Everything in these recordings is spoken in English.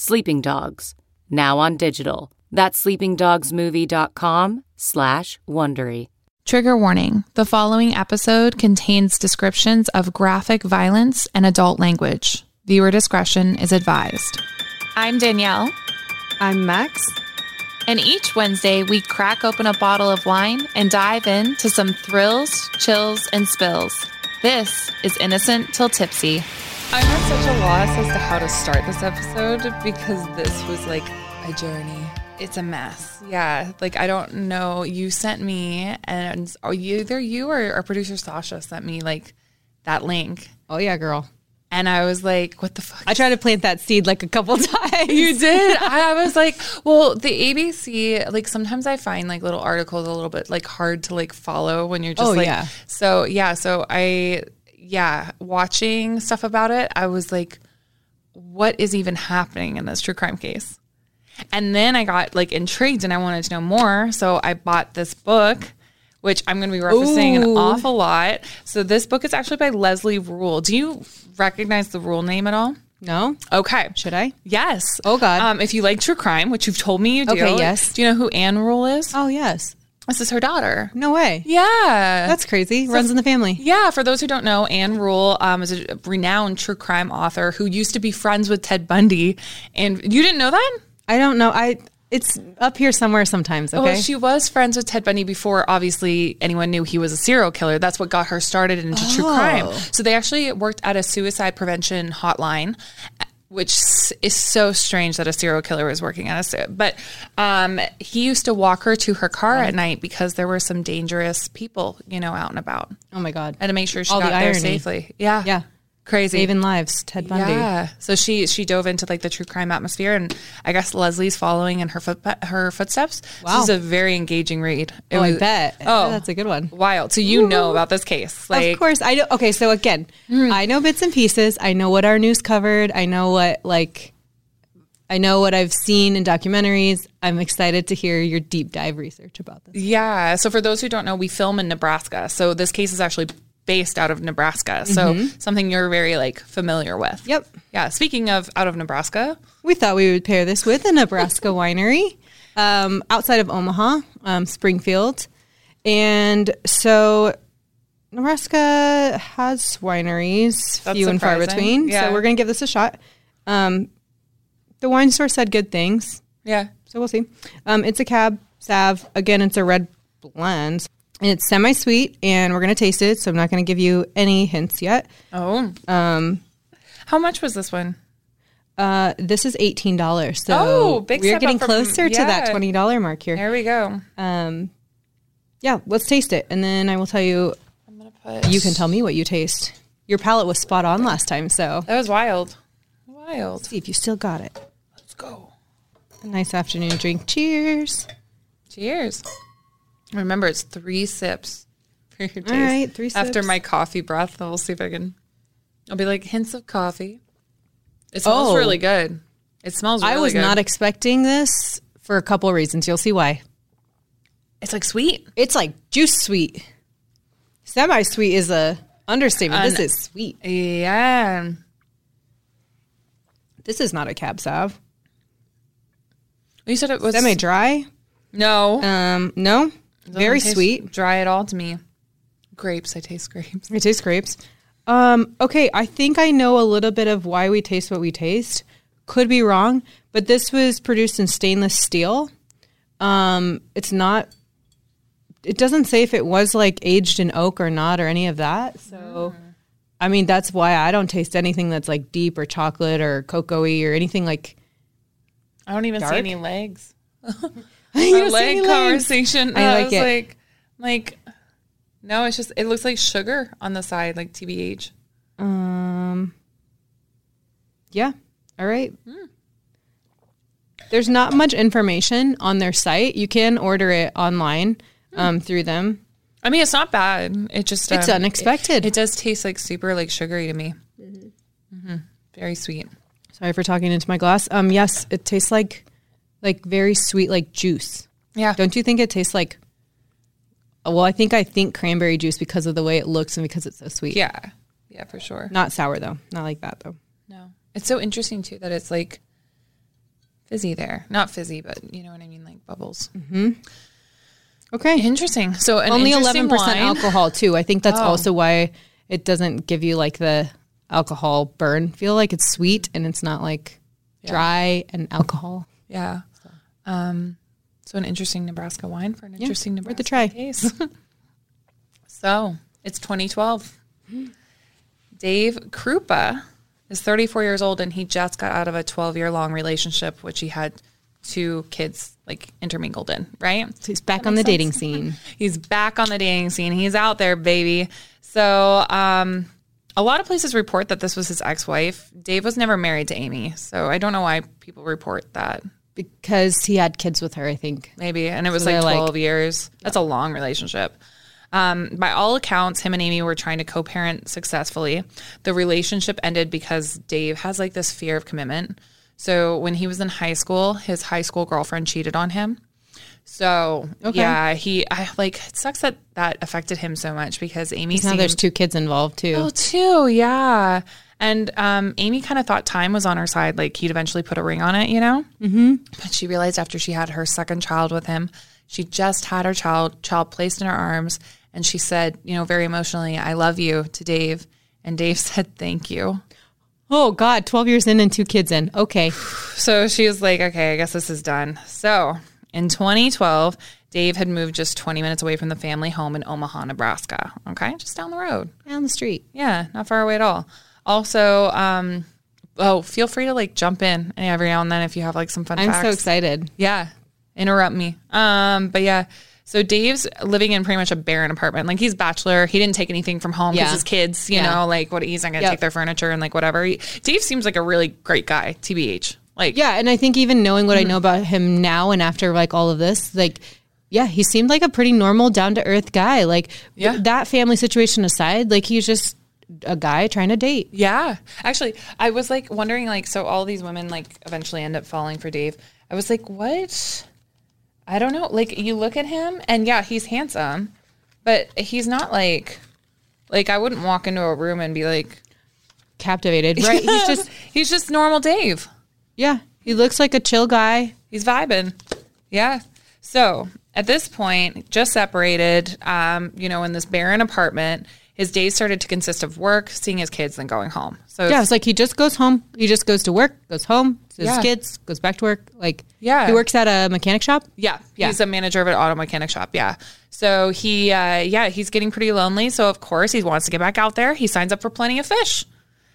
Sleeping Dogs, now on digital. That's sleepingdogsmovie.com slash Wondery. Trigger warning the following episode contains descriptions of graphic violence and adult language. Viewer discretion is advised. I'm Danielle. I'm Max. And each Wednesday, we crack open a bottle of wine and dive in to some thrills, chills, and spills. This is Innocent Till Tipsy. I'm at such a loss as to how to start this episode because this was like a journey. It's a mess. Yeah. Like, I don't know. You sent me, and or oh, either you or our producer Sasha sent me like that link. Oh yeah, girl. And I was like, what the fuck? I tried to plant that seed like a couple times. You did. I was like, well, the ABC, like sometimes I find like little articles a little bit like hard to like follow when you're just Oh, like, yeah. so yeah. So I, yeah, watching stuff about it, I was like, what is even happening in this true crime case? And then I got like intrigued and I wanted to know more. So I bought this book, which I'm going to be referencing an awful lot. So this book is actually by Leslie Rule. Do you recognize the Rule name at all? No? Okay. Should I? Yes. Oh, God. Um, if you like true crime, which you've told me you do. Okay, yes. Do you know who Ann Rule is? Oh yes. This is her daughter. No way. Yeah. That's crazy. Runs in the family. yeah, for those who don't know, Ann Rule um, is a renowned true crime author who used to be friends with Ted Bundy. And you didn't know that? I don't know. I it's up here somewhere sometimes, okay? Well, she was friends with Ted Bundy before obviously anyone knew he was a serial killer. That's what got her started into true crime. So they actually worked at a suicide prevention hotline, which is so strange that a serial killer was working at a suit. but um, he used to walk her to her car at night because there were some dangerous people, you know, out and about. oh my god. And to make sure she All the got there irony. safely. Yeah. Yeah. Crazy. Saving lives, Ted Bundy. Yeah. So she she dove into like the true crime atmosphere, and I guess Leslie's following in her foot her footsteps. Wow. This is a very engaging read. It Oh, I bet. Oh, that's a good one. Wild. So you know about this case, like of course, I know. Okay, so again, mm. I know bits and pieces. I know what our news covered. I know what like, I know what I've seen in documentaries. I'm excited to hear your deep dive research about this. Yeah. So for those who don't know, we film in Nebraska. So this case is actually based out of Nebraska. So something you're very like familiar with. Yep. Yeah. Speaking of out of Nebraska, We thought we would pair this with a Nebraska winery um, outside of Omaha, um, Springfield, and so Nebraska has wineries, That's few and far between. Yeah. So we're gonna give this a shot. Um, the wine store said good things. yeah. So we'll see. Um, it's a cab sav. Again, it's a red blend. And it's semi sweet, and we're going to taste it. So I'm not going to give you any hints yet. Oh. Um. How much was this one? Uh, this is $18. So Oh, big we're getting up from- closer to that $20 mark here. There we go. Um, yeah, let's taste it. And then I will tell you, I'm gonna put. you can tell me what you taste. Your palate was spot on last time. So That was wild. Wild. see if you still got it. Let's go. A nice afternoon drink. Cheers. Cheers. Remember, it's three sips for your taste. All right, three sips. After my coffee breath, we'll see if I can. I'll be like hints of coffee. It smells Oh. really good. It smells. Really I was good. not expecting this for a couple reasons. You'll see why. It's like sweet. It's like juice sweet. Semi sweet is a understatement. this is sweet. Yeah. This is not a cab sav. You said it was Semi dry. No. Um, no. Very Doesn't taste sweet. Dry at all to me. Grapes. I taste grapes. It tastes grapes. Um, okay, I think I know a little bit of why we taste what we taste. Could be wrong, but this was produced in stainless steel. Um, it's not. It doesn't say if it was like aged in oak or not or any of that. So, I mean, that's why I don't taste anything that's like deep or chocolate or cocoa-y or anything like. I don't even Dark? see any legs. You Our leg conversation. I I, like was it. like, like, no, it's just it looks like sugar on the side, like TBH. Um. Yeah. All right. There's not much information on their site. You can order it online um, through them. I mean, it's not bad. It just It's um, unexpected. It, it does taste like super like sugary to me. hmm Very sweet. Sorry for talking into my glass. Um, yes, it tastes like like very sweet, like juice. Yeah. Don't you think it tastes like? Well, I think I think cranberry juice because of the way it looks and because it's so sweet. Yeah. Yeah, for sure. Not sour though. Not like that though. No. It's so interesting too that it's like fizzy there. Not fizzy, but you know what I mean, like bubbles. Mm-hmm. Okay. Interesting. So Only eleven percent alcohol too. I think that's Oh. also why it doesn't give you like the alcohol burn. Feel like it's sweet and it's not like dry and alcohol. Yeah. Um, so an interesting Nebraska wine for an interesting worth Nebraska try. case. so it's 2012. Dave Kroupa is 34 years old and he just got out of a 12 year long relationship, which he had two kids like intermingled in, right? So he's back on the dating scene. He's back on the dating scene. He's out there, baby. So, um, a lot of places report that this was his ex-wife. Dave was never married to Amy, so I don't know why people report that. Because he had kids with her, I think. Maybe, and it was So like they're like- twelve years. That's a long relationship. Um, by all accounts, him and Amy were trying to co-parent successfully. The relationship ended because Dave has like this fear of commitment. So when he was in high school, his high school girlfriend cheated on him. So Okay. yeah, he I like it sucks that that affected him so much because Amy Now seemed there's two kids involved too. Oh, too, yeah. And um, Amy kind of thought time was on her side, like he'd eventually put a ring on it, you know. Mm-hmm. But she realized after she had her second child with him, she just had her child child placed in her arms, and she said, you know, very emotionally, "I love you" to Dave, and Dave said, "Thank you." Oh God, twelve years in and two kids in. Okay. So she was like, "Okay, I guess this is done." So in 2012. Dave had moved just 20 minutes away from the family home in Omaha, Nebraska. Okay, just down the road. Down the street. Yeah, not far away at all. Also, um, oh, feel free to like jump in every now and then if you have like some fun I'm facts. so excited. Yeah, interrupt me. Um, but yeah, so Dave's living in pretty much a barren apartment. Like he's bachelor. He didn't take anything from home because Yeah. his kids, you Yeah. know, like what he's not gonna Yep. take their furniture and like whatever. He, Dave seems like a really great guy. Tbh. Like Yeah, and I think even knowing what I know about him now and after like all of this, like yeah, he seemed like a pretty normal, down to earth guy. Like Yeah. th- that family situation aside, like he's just a guy trying to date. Yeah. Actually, I was like wondering like so all these women like eventually end up falling for Dave. I was like, "What?" I don't know. Like you look at him and yeah, he's handsome, but he's not like like I wouldn't walk into a room and be like, Captivated, right? he's just he's just normal Dave. yeah, he looks like a chill guy. He's vibing. Yeah. So at this point, just separated, um, you know, in this barren apartment, his days started to consist of work, seeing his kids, then going home. So Yeah, it's like he just goes home. He just goes to work, goes home, sees Yeah. his kids, goes back to work. Like Yeah. he works at a mechanic shop. Yeah, Yeah. he's a manager of an auto mechanic shop. Yeah, so he, uh, yeah, he's getting pretty lonely. So of course he wants to get back out there. He signs up for Plenty of Fish.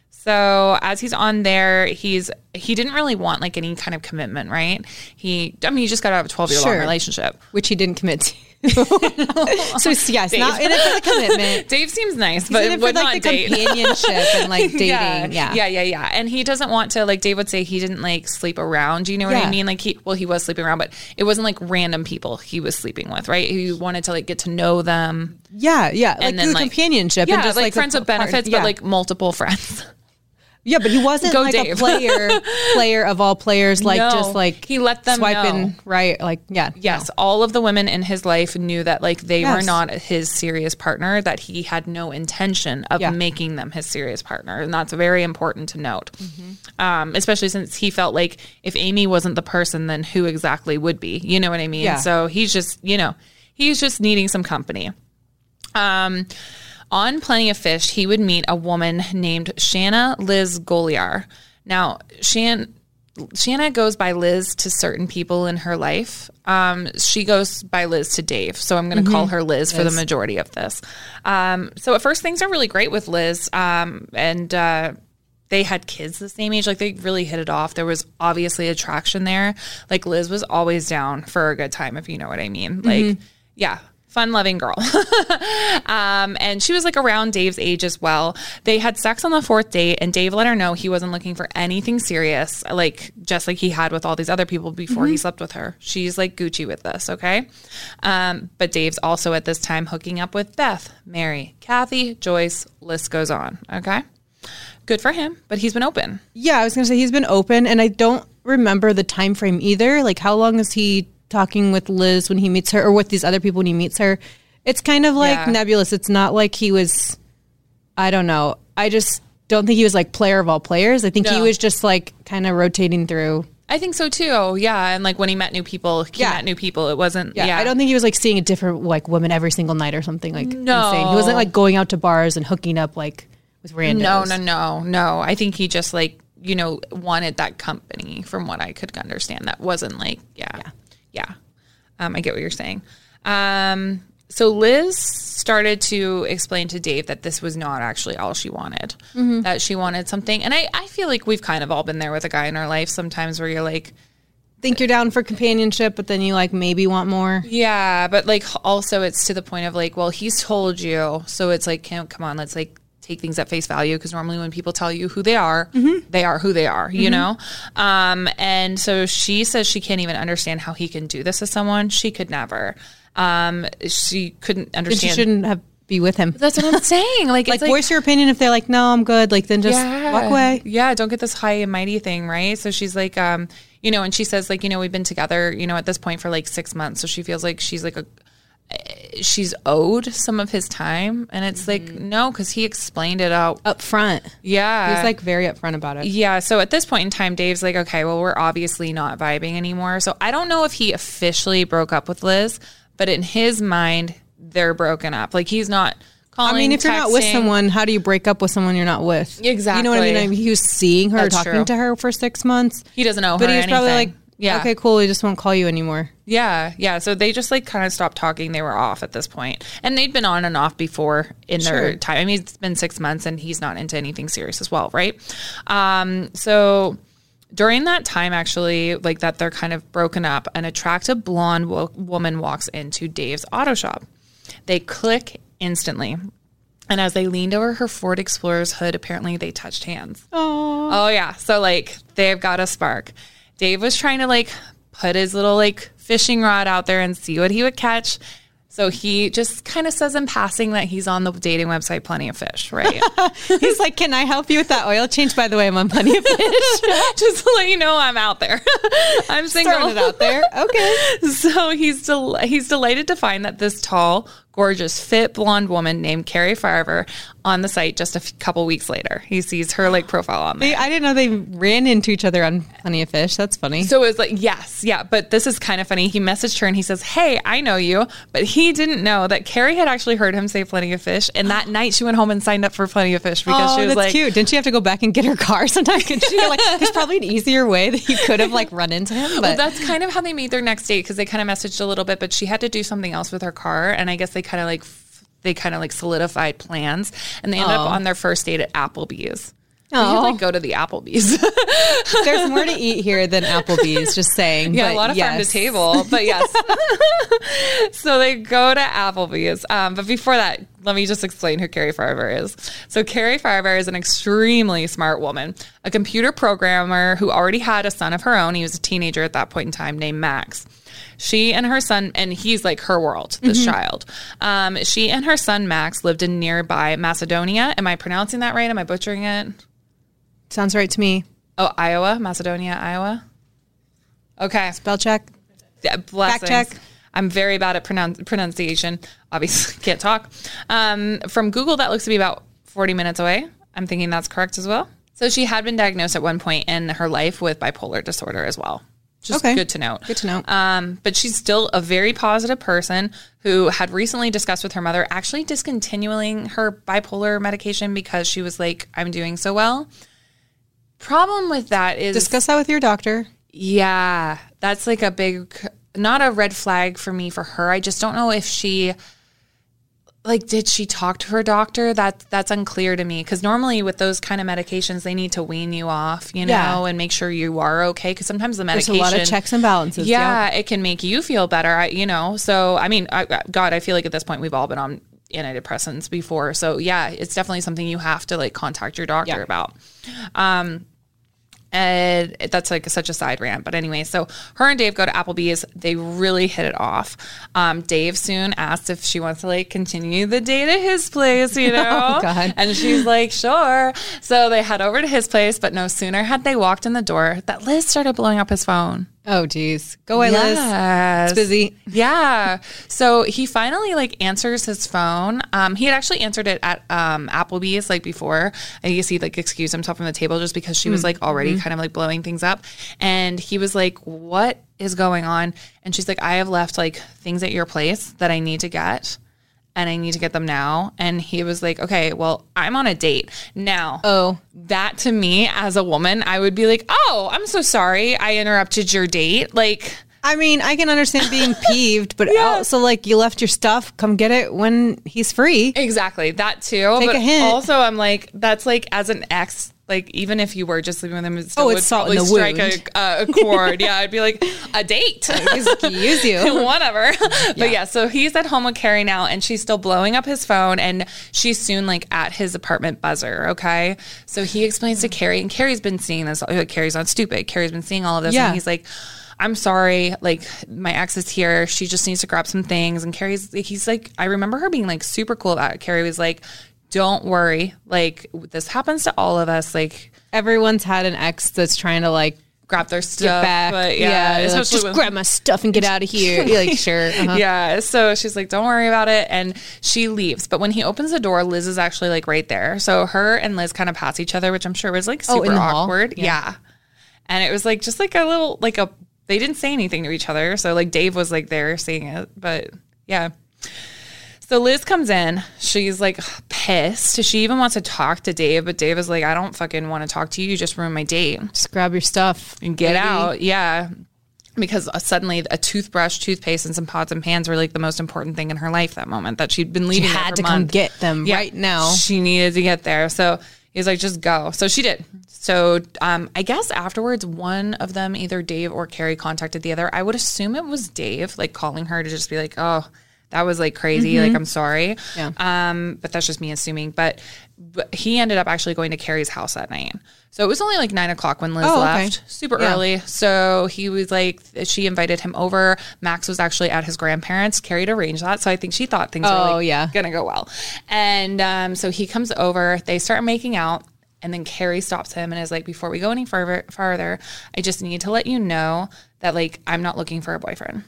So as he's on there, he's he didn't really want like any kind of commitment, right? He, I mean, he just got out of a twelve year long Sure. relationship. which he didn't commit to. so yes, not in it for the commitment. Dave seems nice, He's but in it for would like not the date. companionship and like dating. Yeah, yeah, yeah, yeah. And he doesn't want to like Dave would say he didn't like sleep around. Do you know what I mean? Like he well, he was sleeping around, but it wasn't like random people he was sleeping with, right? He wanted to like get to know them. yeah, yeah. Like And then, the like- companionship Yeah, and just like, like, friends with part- benefits, yeah. but like multiple friends. Yeah, but he wasn't Go like Dave. a player, player of all players. Like No, just like he let them swiping know. right. Like yeah, Yes, all of the women in his life knew that like they were not his serious partner, that he had no intention of Yeah. making them his serious partner, and that's very important to note. Mm-hmm. Um, especially since he felt like if Amy wasn't the person, then who exactly would be? You know what I mean? Yeah. So he's just you know he's just needing some company. Um, on Plenty of Fish, he would meet a woman named Shanna Liz Golyar. Now, Shan. Shanna goes by Liz to certain people in her life. Um, she goes by Liz to Dave. So I'm going to call her Liz, for the majority of this. Um, so at first, things are really great with Liz. Um, and uh, they had kids the same age. Like they really hit it off. There was obviously attraction there. Like Liz was always down for a good time, if you know what I mean. Like, yeah, fun loving girl. um, and she was like around Dave's age as well. They had sex on the fourth date, and Dave let her know he wasn't looking for anything serious, like just like he had with all these other people before he slept with her. She's like Gucci with this, okay? Um, but Dave's also at this time hooking up with Beth, Mary, Kathy, Joyce, list goes on, okay? Good for him, but he's been open. Yeah, I was gonna say he's been open, and I don't remember the time frame either. Like, how long has he talking with Liz when he meets her, or with these other people when he meets her? It's kind of like Yeah. nebulous. It's not like he was. I don't know. I just don't think he was like player of all players. I think he was just like kind of rotating through. I think so too. Yeah, and like when he met new people, he Yeah. met new people. It wasn't. Yeah, Yeah, I don't think he was like seeing a different like woman every single night or something like No. insane. He wasn't like going out to bars and hooking up like with randos. No, no, no, no. I think he just like you know wanted that company, from what I could understand. That wasn't like yeah, yeah. Yeah, um, I get what you're saying. Um, so Liz started to explain to Dave that this was not actually all she wanted. That she wanted something, and I I feel like we've kind of all been there with a guy in our life sometimes where you're like. Think you're down for companionship, but then you like maybe want more. Yeah, but like also it's to the point of like, well, he's told you, so it's like, come on, let's like take things at face value because normally when people tell you who they are, they are who they are, you know. Um, and so she says she can't even understand how he can do this to someone. She could never. Um, she couldn't Then she shouldn't have be with him. That's what I'm saying. Like, Like, it's like voice your opinion if they're like, no, I'm good. Like then just walk away. Yeah, don't get this high and mighty thing, right? So she's like, um, you know, and she says like, you know, we've been together, you know, at this point for like six months, so she feels like she's like a she's owed some of his time, and it's like mm-hmm. no, because he explained it out. Up front. Yeah, He's like very upfront about it. yeah. So at this point in time, Dave's like, okay, well, we're obviously not vibing anymore. So I don't know if he officially broke up with Liz, but in his mind, they're broken up. Like he's not. Calling, I mean, if you're not with someone, how do you break up with someone you're not with? Exactly. You know what I mean? I mean he was seeing her, That's talking true. to her for six months, he doesn't know but her he was probably like, anything. Yeah, okay, cool. We just won't call you anymore. Yeah, yeah. So they just like kind of stopped talking. They were off at this point, and they'd been on and off before in their time. I mean, it's been six months, and he's not into anything serious as well, right? Um, so during that time, actually, like that, they're kind of broken up. An attractive blonde wo- woman walks into Dave's auto shop. They click instantly. And as they leaned over her Ford Explorer's hood, apparently they touched hands. Oh yeah. So like they've got a spark. Dave was trying to like put his little like fishing rod out there and see what he would catch. So he just kind of says in passing that he's on the dating website Plenty of Fish, right? He's like, can I help you with that oil change? By the way, I'm on plenty of fish. just to let you know I'm out there. I'm single. Throwing it out there. Okay. So he's del- he's delighted to find that this tall, gorgeous, fit blonde woman named Cari Farver on the site just a f- couple weeks later. He sees her like profile on there. They, I didn't know they ran into each other on Plenty of Fish. That's funny. So it was like, yes, yeah, but this is kind of funny. He messaged her and he says, Hey, I know you. But he didn't know that Carrie had actually heard him say plenty of fish. And that night she went home and signed up for plenty of fish because oh, she was that's like, cute. Didn't she have to go back and get her car sometimes? Could she, like, there's probably an easier way that you could have like run into him. But Well, that's kind of how they made their next date because they kind of messaged a little bit, but she had to do something else with her car. And I guess they kind of like, they kind of like solidified plans and they ended up on their first date at Applebee's. You Oh. like go to the Applebee's. there's more to eat here than Applebee's. Just saying. Yeah, But a lot of farm to yes. table, but yes. so they go to Applebee's. Um, but before that, let me just explain who Cari Farver is. So Cari Farver is an extremely smart woman, a computer programmer who already had a son of her own. He was a teenager at that point in time named Max. She and her son, and he's like her world, this child. Um, she and her son Max lived in nearby Macedonia. Am I pronouncing that right? Am I butchering it? Sounds right to me. Oh, Iowa, Macedonia, Iowa. Okay. Spell check. Yeah, blessings. check. I'm very bad at pronunciation. Obviously, can't talk. Um, from Google, that looks to be about 40 minutes away. I'm thinking that's correct as well. So she had been diagnosed at one point in her life with bipolar disorder as well. Just Okay. good to note. Good to know. Um, but she's still a very positive person who had recently discussed with her mother actually discontinuing her bipolar medication because she was like, I'm doing so well. Problem with that is Discuss that with your doctor. yeah, that's like a big, not a red flag for me for her. I just don't know if she, like did she talk to her doctor that that's unclear to me because normally with those kind of medications they need to wean you off you know Yeah. and make sure you are okay because sometimes the medication There's a lot of checks and balances. yeah, it can make you feel better I, you know so i mean I, god i feel like at this point we've all been on antidepressants before so yeah it's definitely something you have to like contact your doctor Yeah. about um and that's like such a side rant. But anyway, so her and Dave go to Applebee's. They really hit it off. Um, Dave soon asked if she wants to like continue the date at his place, you know? Oh, God. And she's like, sure. So they head over to his place, but no sooner had they walked in the door that Liz started blowing up his phone. Oh, geez. Go away, Liz. It's busy. Yeah. So he finally like answers his phone. Um, he had actually answered it at um, Applebee's like before. I guess he like excused himself from the table just because she was like already kind of like blowing things up. And he was like, What is going on? And she's like, I have left like things at your place that I need to get. And I need to get them now. And he was like, okay, well, I'm on a date. Now, Oh. that to me as a woman, I would be like, oh, I'm so sorry. I interrupted your date. Like, I mean, I can understand being peeved, but also like you left your stuff. Come get it when he's free. Exactly. That too. Take but a hint. Also, I'm like, that's like as an ex, like even if you were just sleeping with him, it still Oh, would it's in probably strike a, a chord. yeah, I'd be like, a date. He can use you. Whatever. But yeah, so he's at home with Carrie now and she's still blowing up his phone and she's soon like at his apartment buzzer. Okay. So he explains to Carrie and Carrie's been seeing this. uh, Carrie's not stupid. Carrie's been seeing all of this. Yeah. And he's like, I'm sorry, like my ex is here. She just needs to grab some things. And Carrie's, he's like, I remember her being like super cool about it. Carrie was like, don't worry. Like this happens to all of us. Like Everyone's had an ex that's trying to like grab their stuff. back. But yeah, like, especially just when- grab my stuff and get out of here. You're like, sure. uh-huh. Yeah. So she's like, don't worry about it. And she leaves. But when he opens the door, Liz is actually like right there. So her and Liz kind of pass each other, which I'm sure was like Oh, super hall? awkward. Yeah. And it was like just like a little, like a, they didn't say anything to each other. So like Dave was like there seeing it. But yeah. So Liz comes in. She's like pissed. She even wants to talk to Dave, but Dave is like, I don't fucking want to talk to you. You just ruined my date Just grab your stuff and get baby. out. Yeah. Because uh, suddenly a toothbrush, toothpaste, and some pots and pans were like the most important thing in her life that moment that she'd been leaving. There had to come months. get them Yeah. right now. She needed to get there. So he's like, just go. So she did. So um, I guess afterwards, one of them, either Dave or Carrie, contacted the other. I would assume it was Dave, like calling her to just be like, oh, that was like crazy. Like, I'm sorry. Yeah. Um, but that's just me assuming. But, but he ended up actually going to Carrie's house that night. So it was only like nine o'clock when Liz Oh, okay. left, super Yeah. early. So he was like, she invited him over. Max was actually at his grandparents. Carrie arranged that. So I think she thought things were Oh, like yeah. gonna go well. And um, so he comes over. They start making out. And then Carrie stops him and is like, before we go any further, farther, I just need to let you know that like I'm not looking for a boyfriend.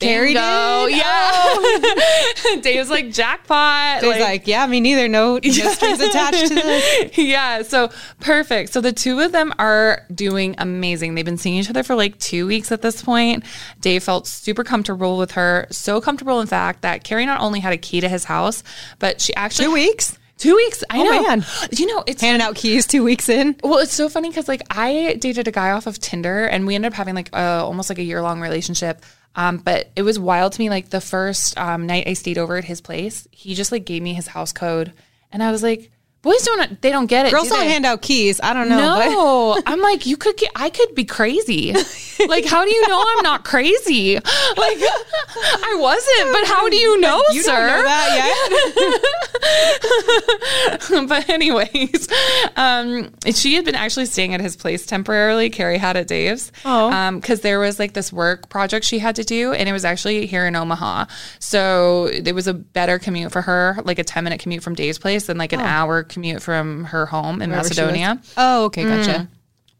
Carrie Bingo. Yeah. Oh. Dave's like jackpot. He's like, yeah, me neither. No, no strings attached to this. yeah, so perfect. So the two of them are doing amazing. They've been seeing each other for like two weeks at this point. Dave felt super comfortable with her, so comfortable in fact that Carrie not only had a key to his house, but she actually Two weeks? Two weeks. I Oh, know. man. You know, it's Handing out keys two weeks in. well, it's so funny because like I dated a guy off of Tinder, and we ended up having like a, almost like a year long relationship. Um, but it was wild to me. Like the first um, night I stayed over at his place, he just like gave me his house code, and I was like, "Boys don't they don't get it? Girls do don't they?" hand out keys. I don't know. No, I'm like, you could get, I could be crazy. Like, how do you know I'm not crazy? Like, I wasn't, but how do you know, You sir? don't know that yet. but anyways, um, she had been actually staying at his place temporarily. Carrie had at Dave's. Oh. because there was like this work project she had to do, and it was actually here in Omaha. So it was a better commute for her, like a ten minute commute from Dave's place, than like an hour commute from her home in Wherever. Macedonia. Oh, okay, gotcha.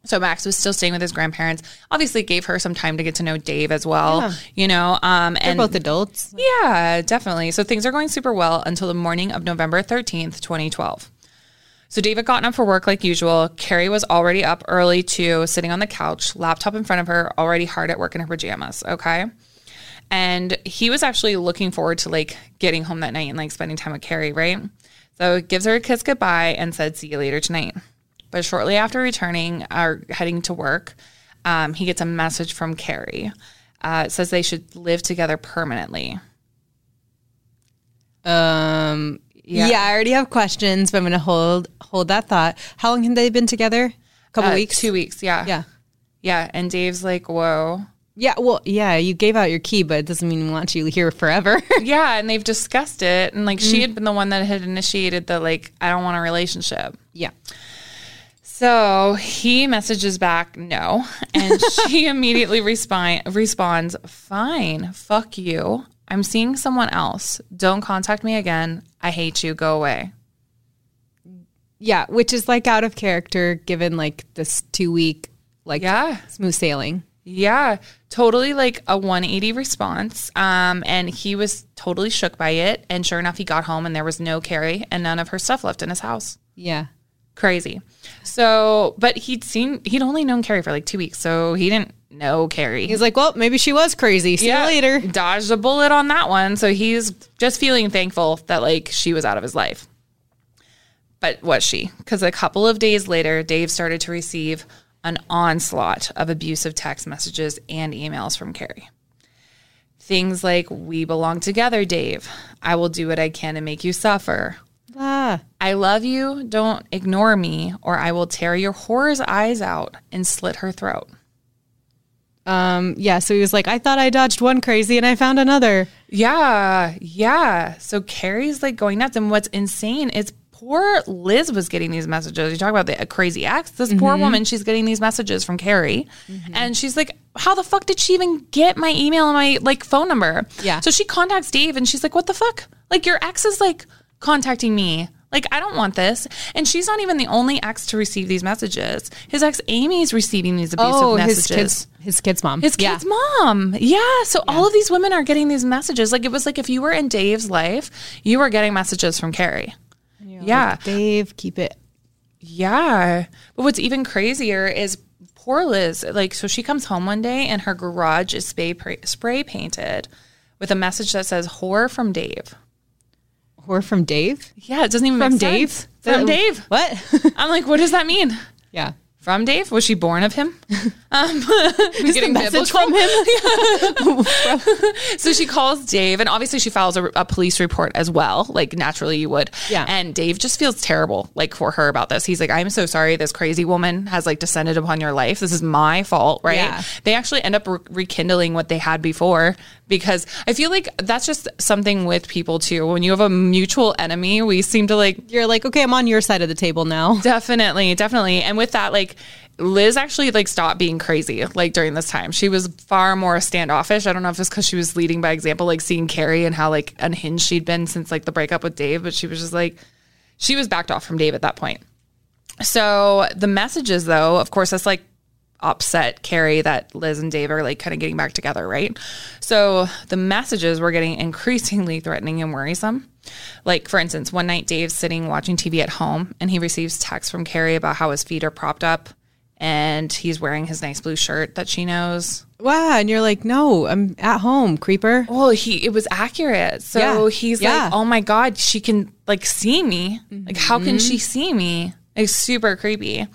So Max was still staying with his grandparents. Obviously, gave her some time to get to know Dave as well. Yeah. You know, um, They're and both adults. yeah, definitely. So things are going super well until the morning of November 13th, 2012. So David gotten up for work like usual. Carrie was already up early too, sitting on the couch, laptop in front of her, already hard at work in her pajamas. Okay. And he was actually looking forward to like getting home that night and like spending time with Carrie, right? So gives her a kiss goodbye and said, see you later tonight. But shortly after returning or heading to work, um, he gets a message from Carrie. Uh, it says they should live together permanently. Um, yeah. Yeah. I already have questions, but I'm going to hold hold that thought. How long have they been together? A couple Uh, weeks. Two weeks. Yeah. Yeah. Yeah. And Dave's like, whoa. Yeah. Well, yeah. You gave out your key, but it doesn't mean we want you here forever. Yeah. And they've discussed it. And like she mm. had been the one that had initiated the, like, I don't want a relationship. yeah. So he messages back, no. And she immediately respi- responds, fine, fuck you. I'm seeing someone else. Don't contact me again. I hate you. Go away. Yeah. Which is like out of character given like this two week like Yeah. smooth sailing. Yeah, totally like a 180 response. Um, and he was totally shook by it. And sure enough, he got home and there was no Carrie and none of her stuff left in his house. Yeah. Crazy. So, but he'd seen, he'd only known Carrie for like two weeks. So he didn't know Carrie. He's like, well, maybe she was crazy. See you later. Dodged a bullet on that one. So he's just feeling thankful that like she was out of his life. But was she? Because a couple of days later, Dave started to receive an onslaught of abusive text messages and emails from Carrie. Things like, We belong together, Dave. I will do what I can to make you suffer. Ah. I love you. Don't ignore me, or I will tear your whore's eyes out and slit her throat. Um, yeah. So he was like, I thought I dodged one crazy and I found another. Yeah, yeah. So Carrie's like going nuts. And what's insane is poor Liz was getting these messages. You talk about the a crazy ex. This poor Mm-hmm. woman, she's getting these messages from Carrie. And she's like, how the fuck did she even get my email and my like phone number? Yeah. So she contacts Dave and she's like, what the fuck? Like your ex is like contacting me. Like, I don't want this. And she's not even the only ex to receive these messages. His ex Amy's receiving these abusive Oh, messages. his kids, his kid's mom. His Yeah. kid's mom. Yeah. So all of these women are getting these messages. Like it was like if you were in Dave's life, you were getting messages from Carrie. Yeah. Dave, keep it. Yeah. But what's even crazier is poor Liz. Like, so she comes home one day and her garage is spray, spray painted with a message that says "whore from Dave." Or from Dave? Yeah, it doesn't even From make Dave? sense. From Uh, Dave. What? I'm like, what does that mean? yeah. From Dave? Was she born of him? Um, Is the message from him? so she calls Dave, and obviously she files a, a police report as well. Like naturally you would. Yeah. And Dave just feels terrible, like for her about this. He's like, "I'm so sorry. This crazy woman has like descended upon your life. This is my fault, right?" Yeah. They actually end up re- rekindling what they had before because I feel like that's just something with people too. When you have a mutual enemy, we seem to like You're like, okay, I'm on your side of the table now. Definitely, definitely. And with that, like Liz actually like stopped being crazy like during this time. She was far more standoffish. I don't know if it's because she was leading by example, like seeing Carrie and how like unhinged she'd been since like the breakup with Dave, but she was just like she was backed off from Dave at that point. So the messages though, of course, that's like upset Carrie that Liz and Dave are like kind of getting back together, right? So the messages were getting increasingly threatening and worrisome. Like, for instance, one night Dave's sitting watching TV at home and he receives text from Carrie about how his feet are propped up and he's wearing his nice blue shirt that she knows. Wow. And you're like, no, I'm at home, creeper. Well, he it was accurate. So Yeah. he's Yeah. like, "Oh my god, she can like see me. Like how can she mm-hmm. see me?" It's super creepy.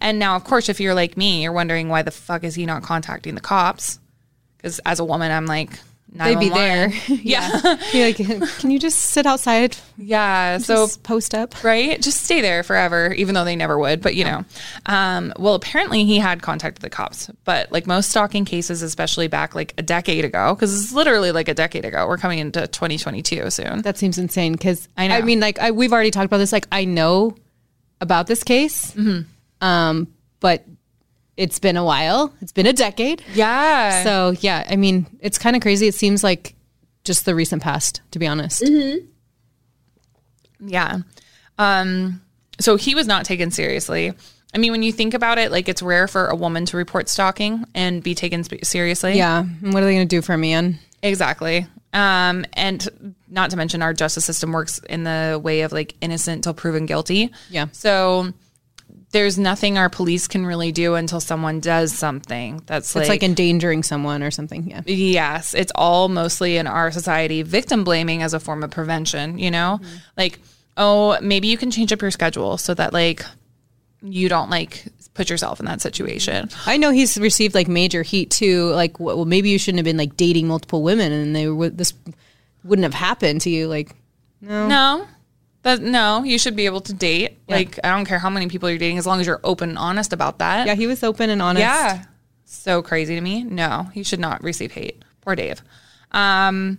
And now, of course, if you're like me, you're wondering why the fuck is he not contacting the cops? Because as a woman, I'm like, They'd be there. 911. Yeah, You're like, can you just sit outside? yeah. So post up. right? Just stay there forever, even though they never would. But you know, um, well, apparently he had contacted the cops. But like most stalking cases, especially back like a decade ago, because it's literally like a decade ago. We're coming into 2022 soon. That seems insane because I know. I mean, like I, we've already talked about this. Like I know about this case, um, but it's been a while. It's been a decade. Yeah. So yeah, I mean, it's kind of crazy. It seems like just the recent past, to be honest. Yeah. Um, so he was not taken seriously. I mean, when you think about it, like it's rare for a woman to report stalking and be taken seriously. Yeah. And What are they going to do for a man? Exactly. Um, and not to mention our justice system works in the way of like innocent till proven guilty. Yeah. So there's nothing our police can really do until someone does something that's It's like endangering someone or something. Yeah. Yes, it's all mostly in our society victim blaming as a form of prevention, you know? Mm-hmm. Like, oh, maybe you can change up your schedule so that like you don't like put yourself in that situation. I know he's received like major heat too. Like, well, maybe you shouldn't have been like dating multiple women, and they would this wouldn't have happened to you. Like, No. That no, you should be able to date. Like I don't care how many people you're dating as long as you're open and honest about that. Yeah, he was open and honest. Yeah. So crazy to me. No, he should not receive hate. Poor Dave. Um,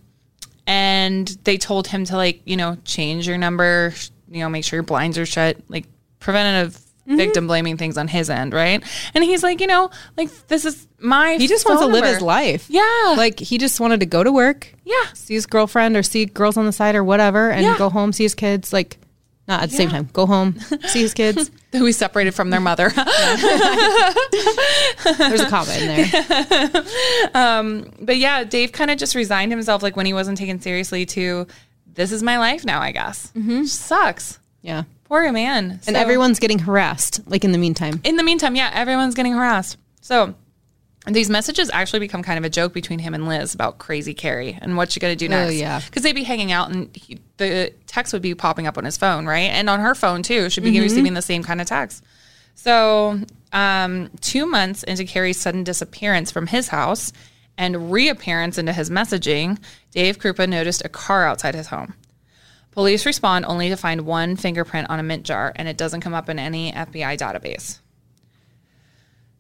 and they told him to like, you know, change your number, you know, make sure your blinds are shut, like preventative Mm-hmm. victim blaming things on his end, right? And he's like, you know, like this is my He just wants to live number. his life. Yeah. Like he just wanted to go to work, Yeah. see his girlfriend or see girls on the side or whatever, and Yeah. go home, see his kids. Like, not at the same time. Go home, see his kids. Who he separated from their mother. There's a comma in there. but yeah, Dave kind of just resigned himself like when he wasn't taken seriously to this is my life now, I guess. Mm-hmm. Sucks. Yeah. Poor man. And So- everyone's getting harassed, like in the meantime. in the meantime, yeah, everyone's getting harassed. So these messages actually become kind of a joke between him and Liz about crazy Carrie and what you going to do next. Oh, yeah. Because they'd be hanging out and he, the text would be popping up on his phone, right? And on her phone too. She'd be Mm-hmm. receiving the same kind of text. So um, two months into Carrie's sudden disappearance from his house and reappearance into his messaging, Dave Kroupa noticed a car outside his home. Police respond only to find one fingerprint on a mint jar, and it doesn't come up in any FBI database.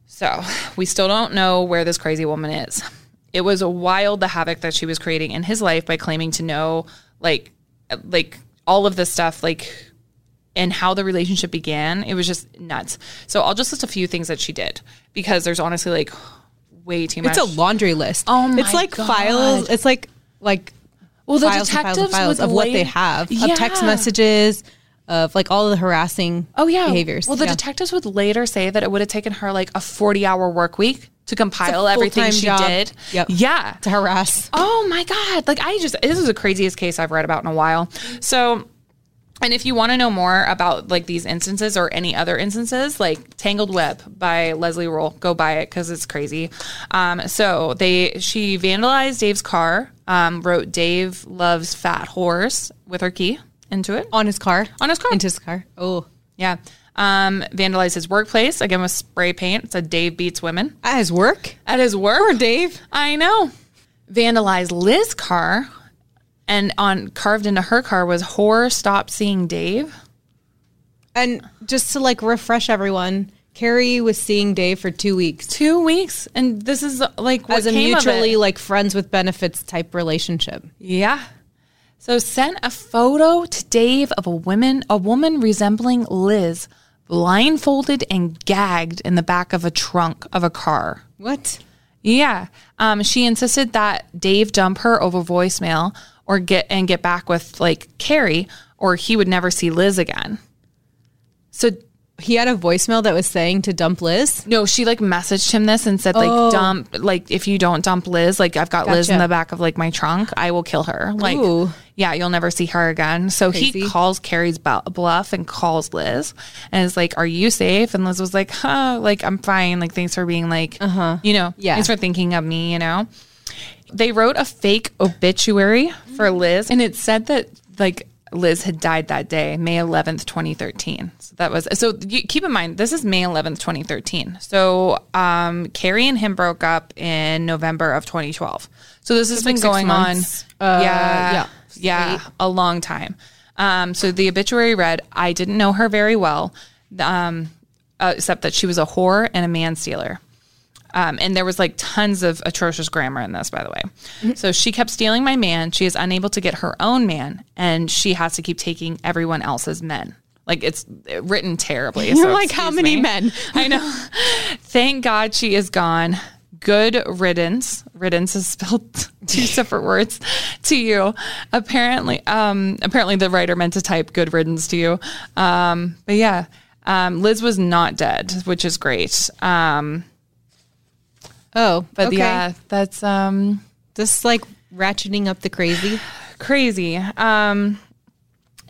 So we still don't know where this crazy woman is. It was wild the havoc that she was creating in his life by claiming to know like like all of this stuff like and how the relationship began. It was just nuts. So I'll just list a few things that she did because there's honestly like way too much. It's a laundry list. Oh my It's like God. files. It's like like well, the files and files detectives files of what they have of text messages of like all of the harassing Oh yeah, behaviors. Well, the Yeah. detectives would later say that it would have taken her like a forty-hour work week to compile everything she job. did. Yep. Yeah. to harass. Oh my god! Like I just this is the craziest case I've read about in a while. So. And if you want to know more about like these instances or any other instances, like Tangled Web by Leslie Rule, go buy it because it's crazy. Um, so they she vandalized Dave's car, um, wrote "Dave loves fat horse" with her key into it. on his car. On his car. Into his car. Oh. Yeah. Um, vandalized his workplace again with spray paint. It said Dave beats women At his work. at his work. Poor Dave. I know. Vandalized Liz's car, and on carved into her car was "Horror stop seeing Dave." And just to like refresh everyone, Carrie was seeing Dave for two weeks Two weeks, and this is like what as a mutually like friends with benefits type relationship. Yeah. So sent a photo to Dave of a woman, a woman resembling Liz, blindfolded and gagged in the back of a trunk of a car. What? Yeah. Um, she insisted that Dave dump her over voicemail or get and get back with like Carrie, or he would never see Liz again. So He had a voicemail that was saying to dump Liz. no, she like messaged him this and said like Oh. dump like if you don't dump Liz, like I've got Liz in the back of like my trunk, I will kill her. Like Ooh. yeah, you'll never see her again. So he calls Carrie's bluff and calls Liz and is like, "Are you safe?" And Liz was like, "Huh, like I'm fine. Like thanks for being like, uh-huh. you know, Yeah. thanks for thinking of me, you know." They wrote a fake obituary for Liz and it said that like Liz had died that day, May 11th, 2013. So that was so you, keep in mind this is May 11th, 2013. So um Carrie and him broke up in November of 2012. So this has been like going months. on Uh, yeah, yeah. yeah, a long time. Um, so the obituary read, "I didn't know her very well, um, uh, except that she was a whore and a man stealer." Um, and there was like tons of atrocious grammar in this, by the way. So she kept stealing my man. She is unable to get her own man, and she has to keep taking everyone else's men. Like it's written terribly. You're so like, how many me. men? I know. Thank God she is gone. Good riddance. Riddance is spelled two separate words to you. Apparently, um, apparently the writer meant to type good riddance to you. Um, but yeah, um, Liz was not dead, which is great. Um, Oh, but okay. yeah, that's um, just like ratcheting up the crazy. crazy. Um,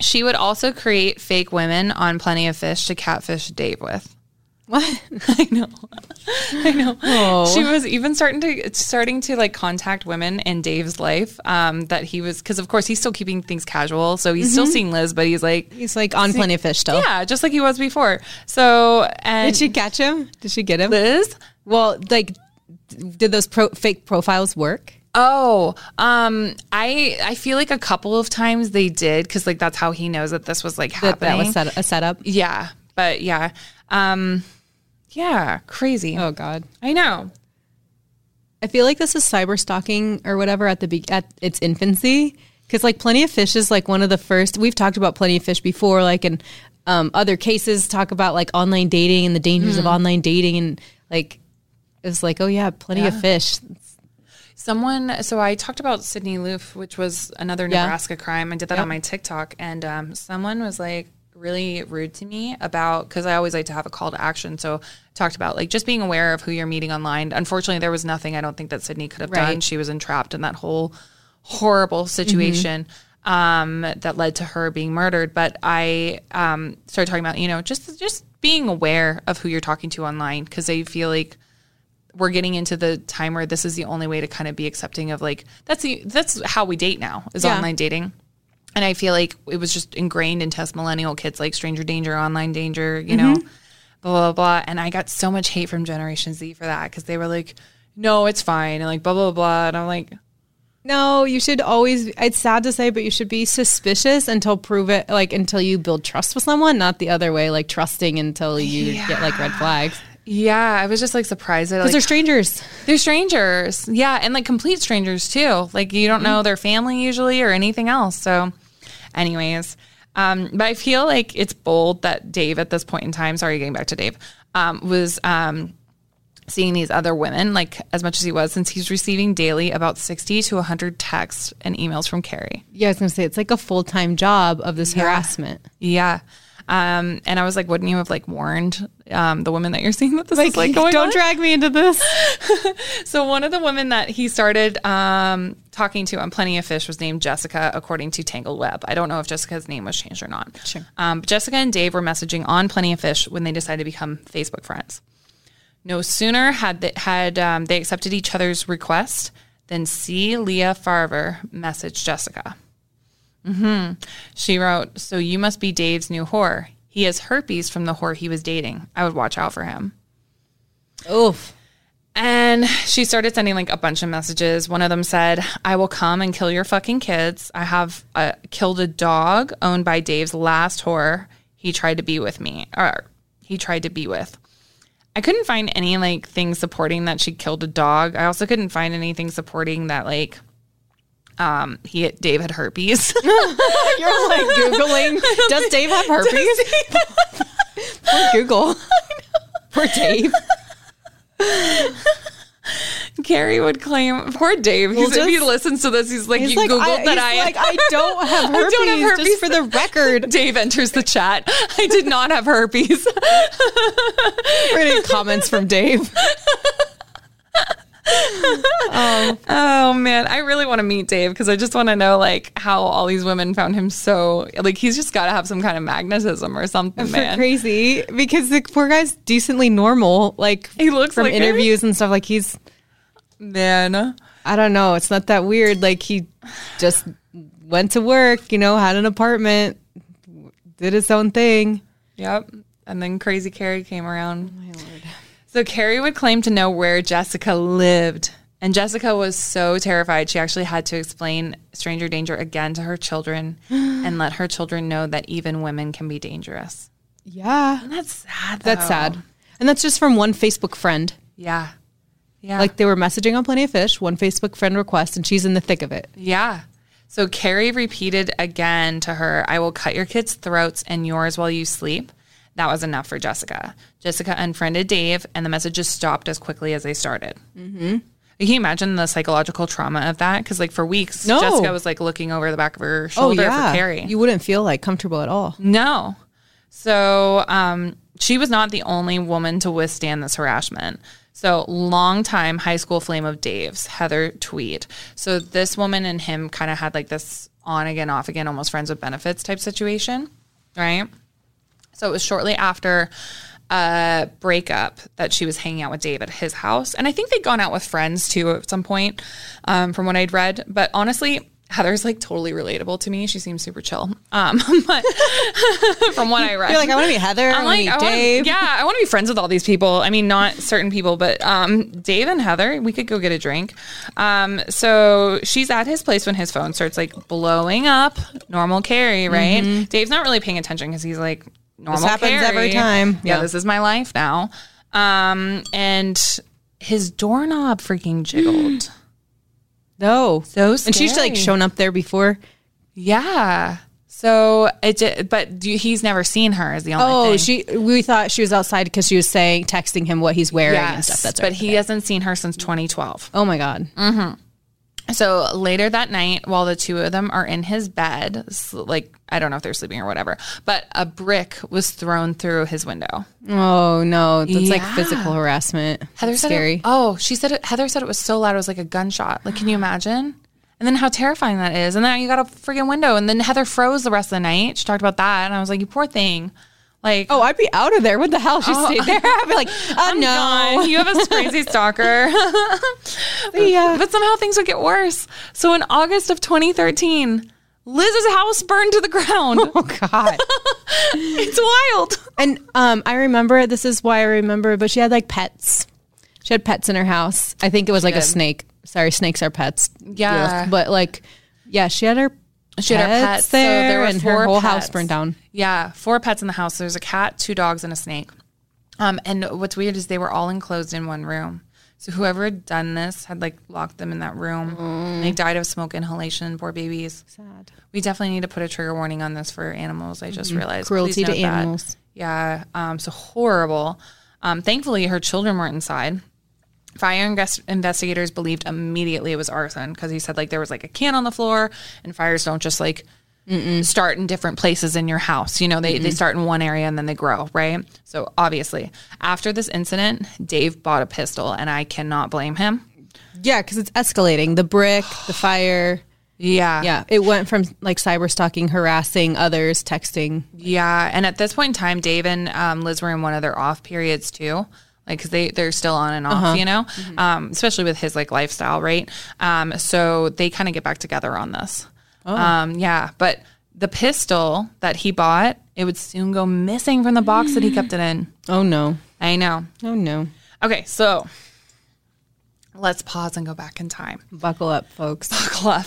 she would also create fake women on Plenty of Fish to catfish Dave with. What? I know. I know. Oh. She was even starting to starting to like contact women in Dave's life. Um, that he was because of course he's still keeping things casual, so he's still seeing Liz, but he's like, He's like on plenty of fish still. yeah, just like he was before. So and Did she catch him? Did she get him? Liz? Well, like, did those pro- fake profiles work? Oh, um, I I feel like a couple of times they did because like that's how he knows that this was like That, happening. that was set, a setup. yeah, but yeah, um, yeah, crazy. Oh God. I know. I feel like this is cyber stalking or whatever at the be- at its infancy because like Plenty of Fish is like one of the first. We've talked about Plenty of Fish before, like in um, other cases, talk about like online dating and the dangers of online dating, and like it's like, oh yeah, Plenty of Fish. Someone, so I talked about Sydney Loofe, which was another Yeah. Nebraska crime. I did that Yep. on my TikTok, and um, someone was like really rude to me about because I always like to have a call to action. So talked about like just being aware of who you're meeting online. Unfortunately, there was nothing I don't think that Sydney could have Right. done. She was entrapped in that whole horrible situation. Um, that led to her being murdered. But I um, started talking about, you know, just just being aware of who you're talking to online because I feel like we're getting into the time where this is the only way to kind of be accepting of like that's the that's how we date now is Yeah. online dating and i feel like it was just ingrained into us millennial kids like stranger danger online danger you know mm-hmm. blah blah blah and i got so much hate from generation z for that because they were like no it's fine and like blah blah blah and i'm like No, you should always. It's sad to say, but you should be suspicious until prove it. Like until you build trust with someone, not the other way. Like trusting until you get like red flags yeah i was just like surprised because like, they're strangers. They're strangers. Yeah. And like complete strangers too. Like you don't know their family usually or anything else. So, anyways, um, but I feel like it's bold that Dave at this point in time, sorry, getting back to Dave, um, was um, seeing these other women like as much as he was since he's receiving daily about 60 to 100 texts and emails from Cari. Yeah, I was gonna say it's like a full time job of this harassment. Yeah. Um, and I was like, wouldn't you have like warned um, the woman that you're seeing that this is like going don't on? drag me into this. So one of the women that he started um, talking to on Plenty of Fish was named Jessica, according to Tangled Web. I don't know if Jessica's name was changed or not. Sure. Um, but Jessica and Dave were messaging on Plenty of Fish when they decided to become Facebook friends. No sooner had they, had um, they accepted each other's request than C. Leah Farver messaged Jessica. Hmm She wrote, "So you must be Dave's new whore. He has herpes from the whore he was dating. I would watch out for him." Oof. And she started sending like a bunch of messages. One of them said, I will come and kill your fucking kids. I have uh, killed a dog owned by Dave's last whore. He tried to be with me, or he tried to be with. I couldn't find any like things supporting that she killed a dog. I also couldn't find anything supporting that like um he Dave had herpes. You're like Googling. Does Dave have herpes? Poor Google. Poor Dave. Cari would claim poor Dave. He's, Well, if he listens to this, he's like, He's you like, googled I, that I like, I don't have I herpes. don't have herpes. Just for the record. Dave enters the chat. I did not have herpes. We're comments from Dave. oh man, I really want to meet Dave because I just want to know like how all these women found him so like he's just got to have some kind of magnetism or something, man. crazy because the poor guy's decently normal. Like He looks from like it. interviews and stuff. Like he's Man, I don't know. It's not that weird. Like he just went to work. You know, had an apartment, did his own thing. yep. And then Crazy Cari came around. Oh So Cari would claim to know where Jessica lived. And Jessica was so terrified, she actually had to explain stranger danger again to her children and let her children know that even women can be dangerous. Yeah, That's sad. that's though. sad. And that's just from one Facebook friend. Yeah. Yeah. Like they were messaging on Plenty of Fish, one Facebook friend request, and she's in the thick of it. Yeah. So Cari repeated again to her, I will cut your kids' throats and yours while you sleep. That was enough for Jessica. Jessica unfriended Dave, and the messages stopped as quickly as they started. Mm-hmm. Can you imagine the psychological trauma of that? Because, like, for weeks, No. Jessica was like looking over the back of her shoulder for Cari. You wouldn't feel like comfortable at all. No. So um, she was not the only woman to withstand this harassment. So longtime high school flame of Dave's, Heather Tweed. So this woman and him kind of had like this on again, off again, almost friends with benefits type situation, right? So it was shortly after a breakup that she was hanging out with Dave at his house. And I think they'd gone out with friends too at some point, um, from what I'd read. But honestly, Heather's like totally relatable to me. She seems super chill. Um, but from what I read, You're like, I want to be Heather. I I'm want like, to I be wanna, Dave. yeah, I want to be friends with all these people. I mean, not certain people, but um, Dave and Heather, we could go get a drink. Um, so she's at his place when his phone starts like blowing up. Normal Cari, right? Dave's not really paying attention because he's like, normal Mm-hmm. happens every time. Yeah, Yeah. this is my life now. Um, and his doorknob freaking jiggled. No. So And she's like shown up there before. Yeah. So it, did, but he's never seen her. Is the only Oh, thing. she. We thought she was outside because she was saying, texting him what he's wearing and stuff. That's but right. he hasn't seen her since 2012. Oh my god. So later that night, while the two of them are in his bed, like I don't know if they're sleeping or whatever, but a brick was thrown through his window. Oh no, that's like physical harassment. Heather That's said, scary. It, oh, she said it, Heather said it was so loud, it was like a gunshot. Like, can you imagine? And then how terrifying that is. And then you got a freaking window. And then Heather froze the rest of the night. She talked about that, and I was like, you poor thing. Like, Oh, I'd be out of there. What the hell? She stayed there. I'd be like, oh I'm no. gone. You have a crazy stalker. Yeah. But somehow things would get worse. So in August of 2013, Liz's house burned to the ground. Oh god. it's wild. and um, I remember this is why I remember. But she had like pets. She had pets in her house. I think it was like a snake. Sorry, snakes are pets. Yeah. But like, yeah, she had her. She had her pets. So there, there were and her whole pets. house burned down. Yeah, four pets in the house. There's a cat, two dogs, and a snake. Um, and what's weird is they were all enclosed in one room. So whoever had done this had like locked them in that room. And They died of smoke inhalation. Poor babies. Sad. We definitely need to put a trigger warning on this for animals. I just realized Mm-hmm. Cruelty to that. animals. Yeah. Um, so horrible. Um, thankfully, her children weren't inside. Fire inves- investigators believed immediately it was arson because he said like there was like a can on the floor, and fires don't just like start in different places in your house. You know, they, they start in one area and then they grow, right? So obviously, after this incident, Dave bought a pistol, and I cannot blame him. Yeah, because it's escalating. The brick, the fire. Yeah. Yeah, it went from like cyber stalking, harassing others, texting. Yeah, and at this point in time, Dave and um, Liz were in one of their off periods too, like because they they're still on and off, you know, um, especially with his like lifestyle, right? Um, so they kind of get back together on this. Um, yeah, but the pistol that he bought, it would soon go missing from the box that he kept it in. Oh no. I know. Oh no. Okay, so let's pause and go back in time. Buckle up, folks. buckle up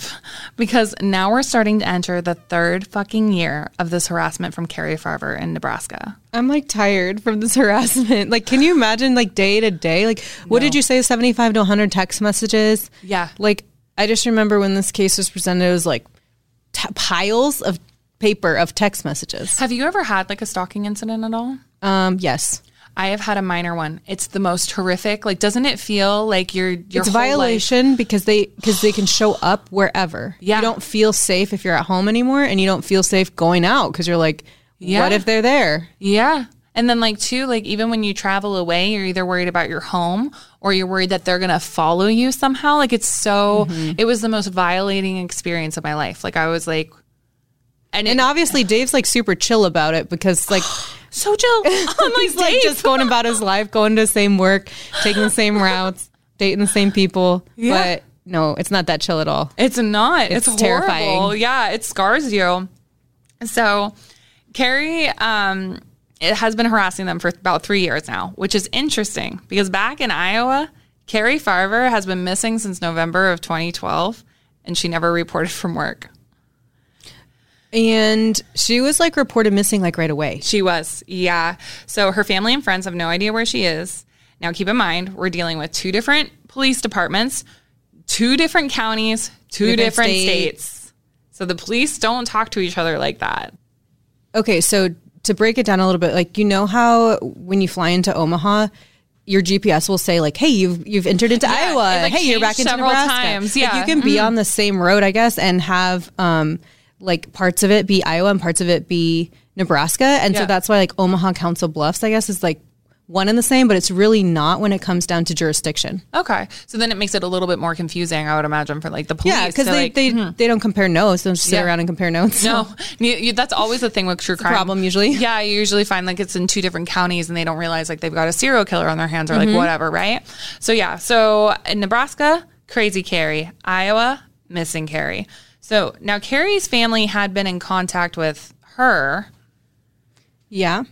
because now we're starting to enter the third fucking year of this harassment from Cari Farver in Nebraska. I'm like tired from this harassment. Like, can you imagine like day to day? Like, what did you say? 75 to 100 text messages? Yeah. Like, I just remember when this case was presented, it was like t- piles of paper of text messages. Have you ever had like a stalking incident at all? Um, yes. I have had a minor one. It's the most horrific. Like, doesn't it feel like you're your it's whole life- violation because they because they can show up wherever. Yeah. You don't feel safe if you're at home anymore, and you don't feel safe going out because you're like, Yeah. what if they're there? Yeah. And then like too, like even when you travel away, you're either worried about your home or you're worried that they're gonna follow you somehow. Like it's so mm-hmm. it was the most violating experience of my life. Like I was like and, And it, obviously, Dave's like super chill about it because like so chill. I'm he's like, like just going about his life, going to the same work, taking the same routes, dating the same people. Yeah. But no, it's not that chill at all. It's not. It's, It's terrifying. terrifying. Yeah, it scars you. So, Cari, um, it has been harassing them for about three years now, which is interesting because back in Iowa, Cari Farver has been missing since November of 2012, and she never reported from work. And she was like reported missing like right away. She was, yeah. So her family and friends have no idea where she is. Now, keep in mind, we're dealing with two different police departments, two different counties, two, Different different, states. states. So the police don't talk to each other like that. Okay, so to break it down a little bit, like you know how when you fly into Omaha, your GPS will say like, "Hey, you've you've entered into Yeah, Iowa. like, hey, you're back into Nebraska." times. Yeah. Mm-hmm. you can be on the same road, I guess, and have um like parts of it be Iowa and parts of it be Nebraska, and so that's why like Omaha Council Bluffs, I guess, is like one and the same, but it's really not when it comes down to jurisdiction. Okay. So then it makes it a little bit more confusing, I would imagine, for like the police. Yeah, because they like, they, they don't compare notes. They don't just sit Yeah. around and compare notes. No, you, you- that's always the thing with true crime. problem usually. Yeah, you usually find like it's in two different counties and they don't realize like they've got a serial killer on their hands or like Mm-hmm. whatever, right? So yeah, so in Nebraska, crazy Cari, Iowa, missing Cari. So now Cari's family had been in contact with her. Yeah.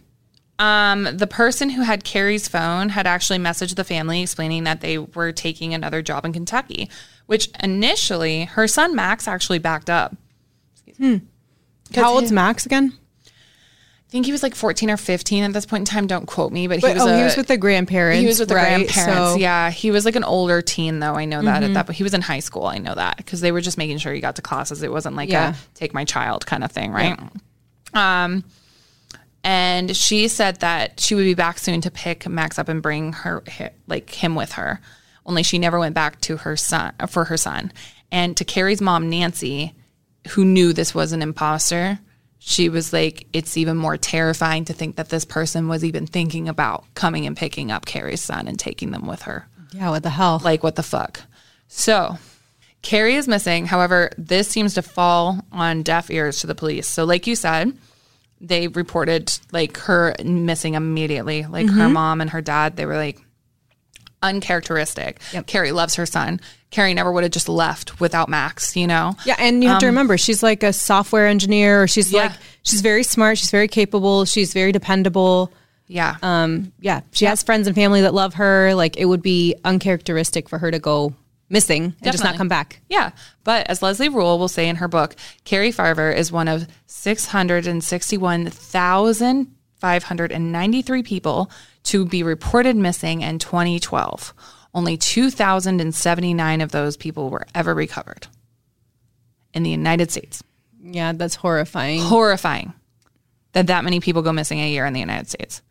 Um, the person who had Cari's phone had actually messaged the family explaining that they were taking another job in Kentucky, which initially her son Max actually backed up. How old's Max again? I think he was like 14 or 15 at this point in time. Don't quote me, but he But, was oh, a, he was with the grandparents. he was with the right? grandparents. So- Mm-hmm. Yeah, he was like an older teen though. I know that at that, but he was in high school. I know that because they were just making sure he got to classes. It wasn't like Yeah. a take my child kind of thing, right? Um, and she said that she would be back soon to pick Max up and bring her like him with her. Only she never went back to her son for her son. And to Cari's mom, Nancy, who knew this was an imposter, she was like, it's even more terrifying to think that this person was even thinking about coming and picking up Cari's son and taking them with her. Yeah, what the hell? Like, what the fuck? So, Cari is missing. However, this seems to fall on deaf ears to the police. So, like you said, they reported like her missing immediately. Like her Mm-hmm. mom and her dad, they were like uncharacteristic. Cari loves her son. Cari never would have just left without Max, you know? Yeah, and you have to remember she's like a software engineer or she's Um, Yeah. like she's very smart, she's very capable, she's very dependable. Yeah. Um yeah, she has friends and family that love her. Like it would be uncharacteristic for her to go missing and just not come back. Yeah. But as Leslie Rule will say in her book, Cari Farver is one of 661,593 people to be reported missing in 2012. Only 2,079 of those people were ever recovered in the United States. Yeah, that's horrifying. Horrifying that that many people go missing a year in the United States.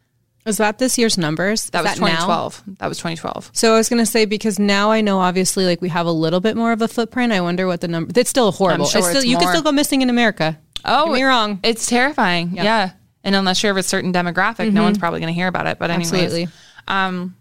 Is that this year's numbers? That was now? 2012. That was 2012. So I was going to say because now I know obviously like we have a little bit more of a footprint. I wonder what the number. It's still horrible. sure still, it's you can still go missing in America. Oh, Get me wrong. It's terrifying. Yeah. And unless you're of a certain demographic, no one's probably going to hear about it. But anyways, Absolutely. um,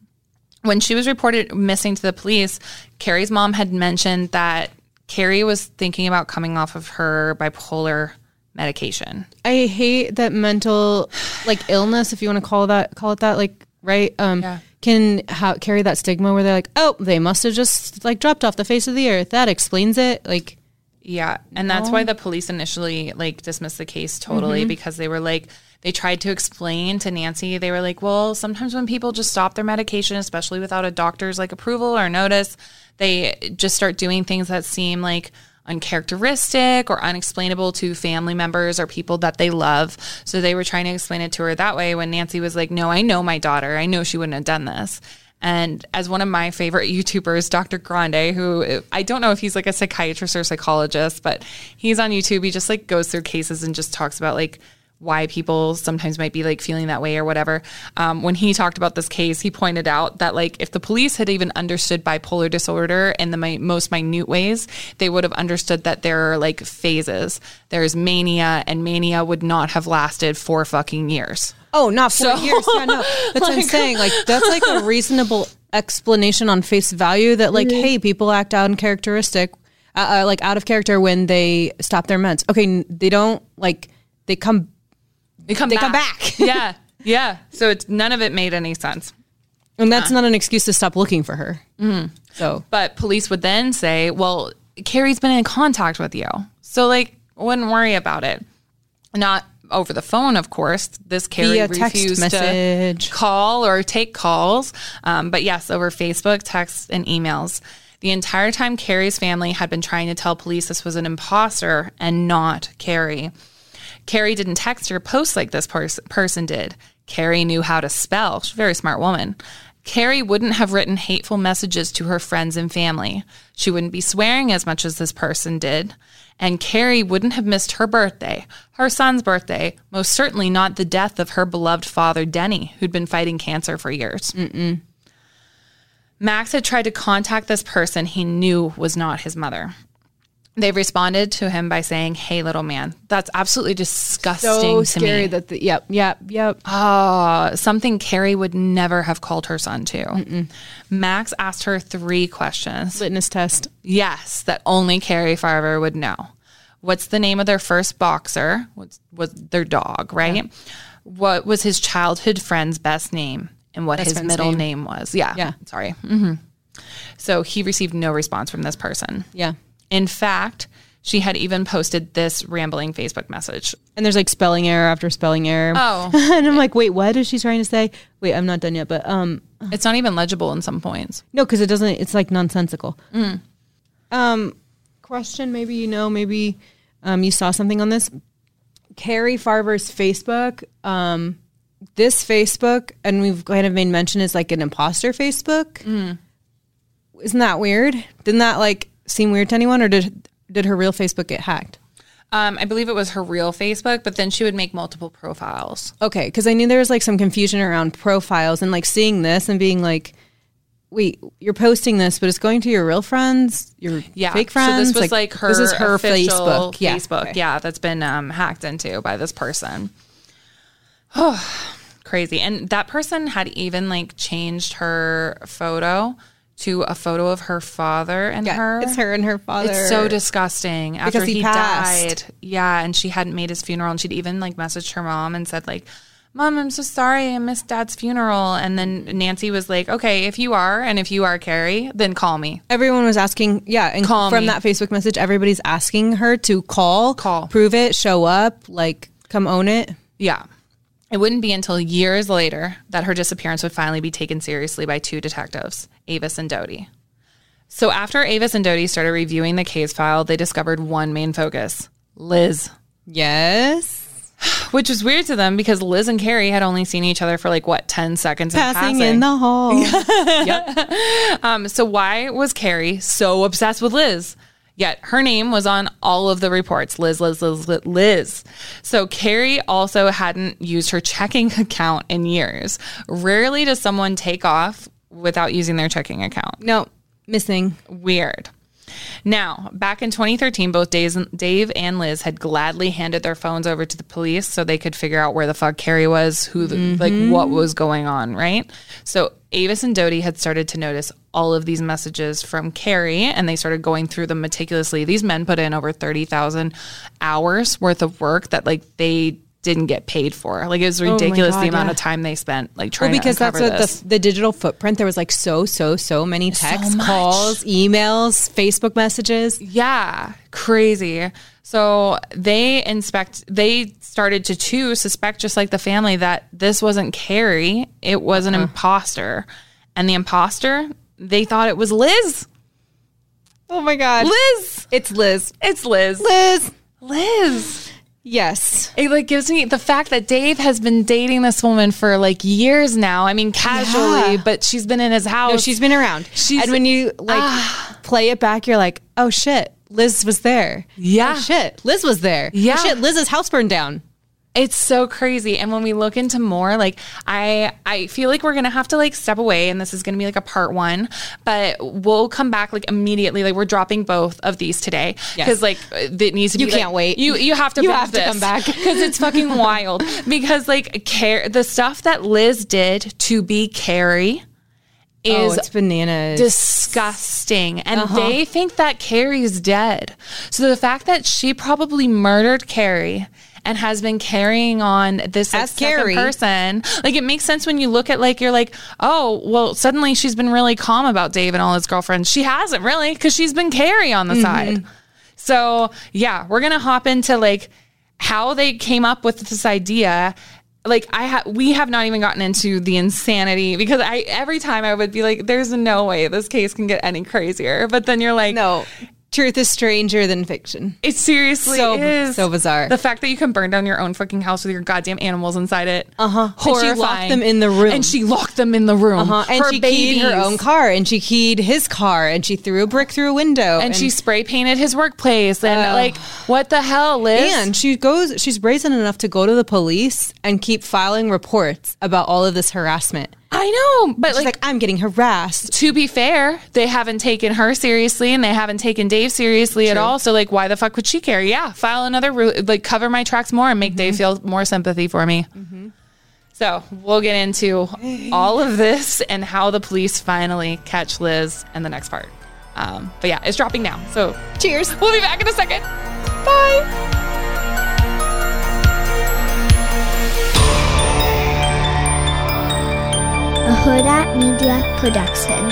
when she was reported missing to the police, Cari's mom had mentioned that Cari was thinking about coming off of her bipolar medication. I hate that mental like illness, if you want to call that call it that, like right, um, Yeah. can ha- carry that stigma where they're like, oh, they must have just like dropped off the face of the earth. That explains it. Like, Yeah, and that's why the police initially like dismissed the case totally because they were like they tried to explain to Nancy. They were like, "Well, sometimes when people just stop their medication, especially without a doctor's like approval or notice, they just start doing things that seem like uncharacteristic or unexplainable to family members or people that they love." So they were trying to explain it to her that way when Nancy was like, "No, I know my daughter. I know she wouldn't have done this." And as one of my favorite YouTubers, Dr. Grande, who I don't know if he's like a psychiatrist or psychologist, but he's on YouTube. He just like goes through cases and just talks about like why people sometimes might be like feeling that way or whatever. Um, when he talked about this case, he pointed out that like if the police had even understood bipolar disorder in the mi- most minute ways, they would have understood that there are like phases. There's mania, and mania would not have lasted four fucking years. oh, not four So- years. Yeah, no, that's what I'm Like- saying. Like, that's like a reasonable explanation on face value that like, hey, people act out in characteristic, uh, uh, like out of character when they stop their meds. Okay, they don't like they come They come They back. come back. yeah. Yeah. So it's none of it made any sense. And that's not an excuse to stop looking for her. So But police would then say, well, Cari's been in contact with you. So, like, wouldn't worry about it. Not over the phone, of course. This Cari refused message. to call or take calls. Um, but yes, over Facebook, texts, and emails. The entire time, Cari's family had been trying to tell police this was an imposter and not Carrie. Cari didn't text or post like this pers- person did. Cari knew how to spell. She's a very smart woman. Cari wouldn't have written hateful messages to her friends and family. She wouldn't be swearing as much as this person did. And Cari wouldn't have missed her birthday, her son's birthday, most certainly not the death of her beloved father, Denny, who'd been fighting cancer for years. Max had tried to contact this person he knew was not his mother. They responded to him by saying, Hey, little man. That's absolutely disgusting so to scary me. that the yep, yep, yep. Oh, something Cari would never have called her son to. Max asked her three questions. Litmus test. Yes, that only Cari Farver would know. What's the name of their first boxer? What's was their dog, right? What was his childhood friend's best name and what his middle name. name. was? Yeah. Yeah. Sorry. hmm So he received no response from this person. Yeah. In fact, she had even posted this rambling Facebook message. And there's like spelling error after spelling error. Oh. and I'm like, wait, what is she trying to say? Wait, I'm not done yet. But um, It's not even legible in some points. no, because it doesn't. It's like nonsensical. Um, question. Maybe you know. Maybe um, you saw something on this. Cari Farver's Facebook. Um, this Facebook, and we've kind of made mention is like an imposter Facebook. Isn't that weird? Didn't that like seem weird to anyone, or did did her real Facebook get hacked? Um, I believe it was her real Facebook, but then she would make multiple profiles. Okay, because I knew there was like some confusion around profiles and like seeing this and being like, wait, you're posting this, but it's going to your real friends, your Yeah, fake friends. So this was like, her. This is her official Facebook. Yeah. Facebook. okay. Yeah, that's been um, hacked into by this person. Oh, crazy! And that person had even like changed her photo to a photo of her father and Yeah, her. It's her and her father. It's so disgusting. After Because he he, died, yeah, and she hadn't made his funeral, and she'd even like messaged her mom and said like, "Mom, I'm so sorry, I missed Dad's funeral." And then Nancy was like, "Okay, if you are, and if you are Cari, then call me." Everyone was asking, yeah, and Call from me. that Facebook message, everybody's asking her to call, Call. prove it, show up, like come own it. Yeah. It wouldn't be until years later that her disappearance would finally be taken seriously by two detectives, Avis and Doty. So after Avis and Doty started reviewing the case file, they discovered one main focus Liz. Yes, Which was weird to them because Liz and Cari had only seen each other for like what, 10 seconds in passing passing. in the hall. Um, so why was Cari so obsessed with Liz? Yet her name was on all of the reports. Liz, Liz, Liz, Liz, Liz. So Cari also hadn't used her checking account in years. Rarely does someone take off without using their checking account. no, missing. Weird. Now, back in 2013, both Dave and, Liz had gladly handed their phones over to the police so they could figure out where the fuck Cari was, who, the, like, mm-hmm. what was going on, right? So Avis and Doty had started to notice all of these messages from Cari, and they started going through them meticulously. These men put in over 30,000 hours worth of work that, like, they didn't get paid for. Like, it was oh ridiculous the God, amount yeah. of time they spent, like, Well, trying because to that's what the, the digital footprint. There was like so, so, so many texts, much. calls, emails, Facebook messages. Yeah, crazy. So they inspect, they started to too suspect, just like the family, that this wasn't Cari, it was an uh-huh. imposter. And the imposter, they thought it was Liz. Oh my God. Liz. It's Liz. It's Liz. Liz. Liz. Yes. It like gives me the fact that Dave has been dating this woman for like years now. I mean, casually, Yeah. but she's been in his house. No, she's been around. She's- and when you like ah. play it back, you're like, oh shit, Liz was there. Yeah. Oh, shit, Liz was there. Oh, yeah. Oh, shit, Liz's house burned down. It's so crazy. And when we look into more, like I I feel like we're gonna have to like step away and this is gonna be like a part one, but we'll come back like immediately. Like we're dropping both of these today. Yes. Because like it needs to You be like- can't wait. You you have to You have to come back. Because it's fucking wild. Because like care the stuff that Liz did to be Cari oh, is it's bananas. disgusting. And Uh-huh. they think that Cari's dead. So the fact that she probably murdered Cari and has been carrying on this like, As second Cari. person, like it makes sense when you look at like you're like, oh, well, suddenly she's been really calm about Dave and all his girlfriends. She hasn't really because she's been Carrie on the Mm-hmm. side. So yeah, we're gonna hop into like how they came up with this idea. Like I have, we have not even gotten into the insanity because I every time I would be like, "There's no way this case can get any crazier." But then you're like, no, truth is stranger than fiction. it seriously So- is so bizarre. The fact that you can burn down your own fucking house with your goddamn animals inside it. Uh Uh-huh. And she locked them in the room. And she locked them in the room. Uh-huh. And Her she keyed her babies. own car, and she keyed his car, and she threw a brick through a window, And, she spray painted his workplace. And like, what the hell, Liz? And she goes, she's brazen enough to go to the police and keep filing reports about all of this harassment. I know, but She's like, like, I'm getting harassed. to be fair, they haven't taken her seriously and they haven't taken Dave seriously at all. So like, why the fuck would she care? Yeah, file another like cover my tracks more and make Dave feel more sympathy for me. So we'll get into all of this and how the police finally catch Liz in the next part. Um, but yeah, it's dropping now. So Cheers. we'll be back in a second. Bye. A Huda Media Production.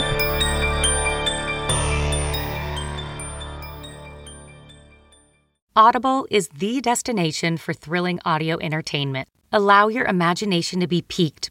Audible is the destination for thrilling audio entertainment. Allow your imagination to be piqued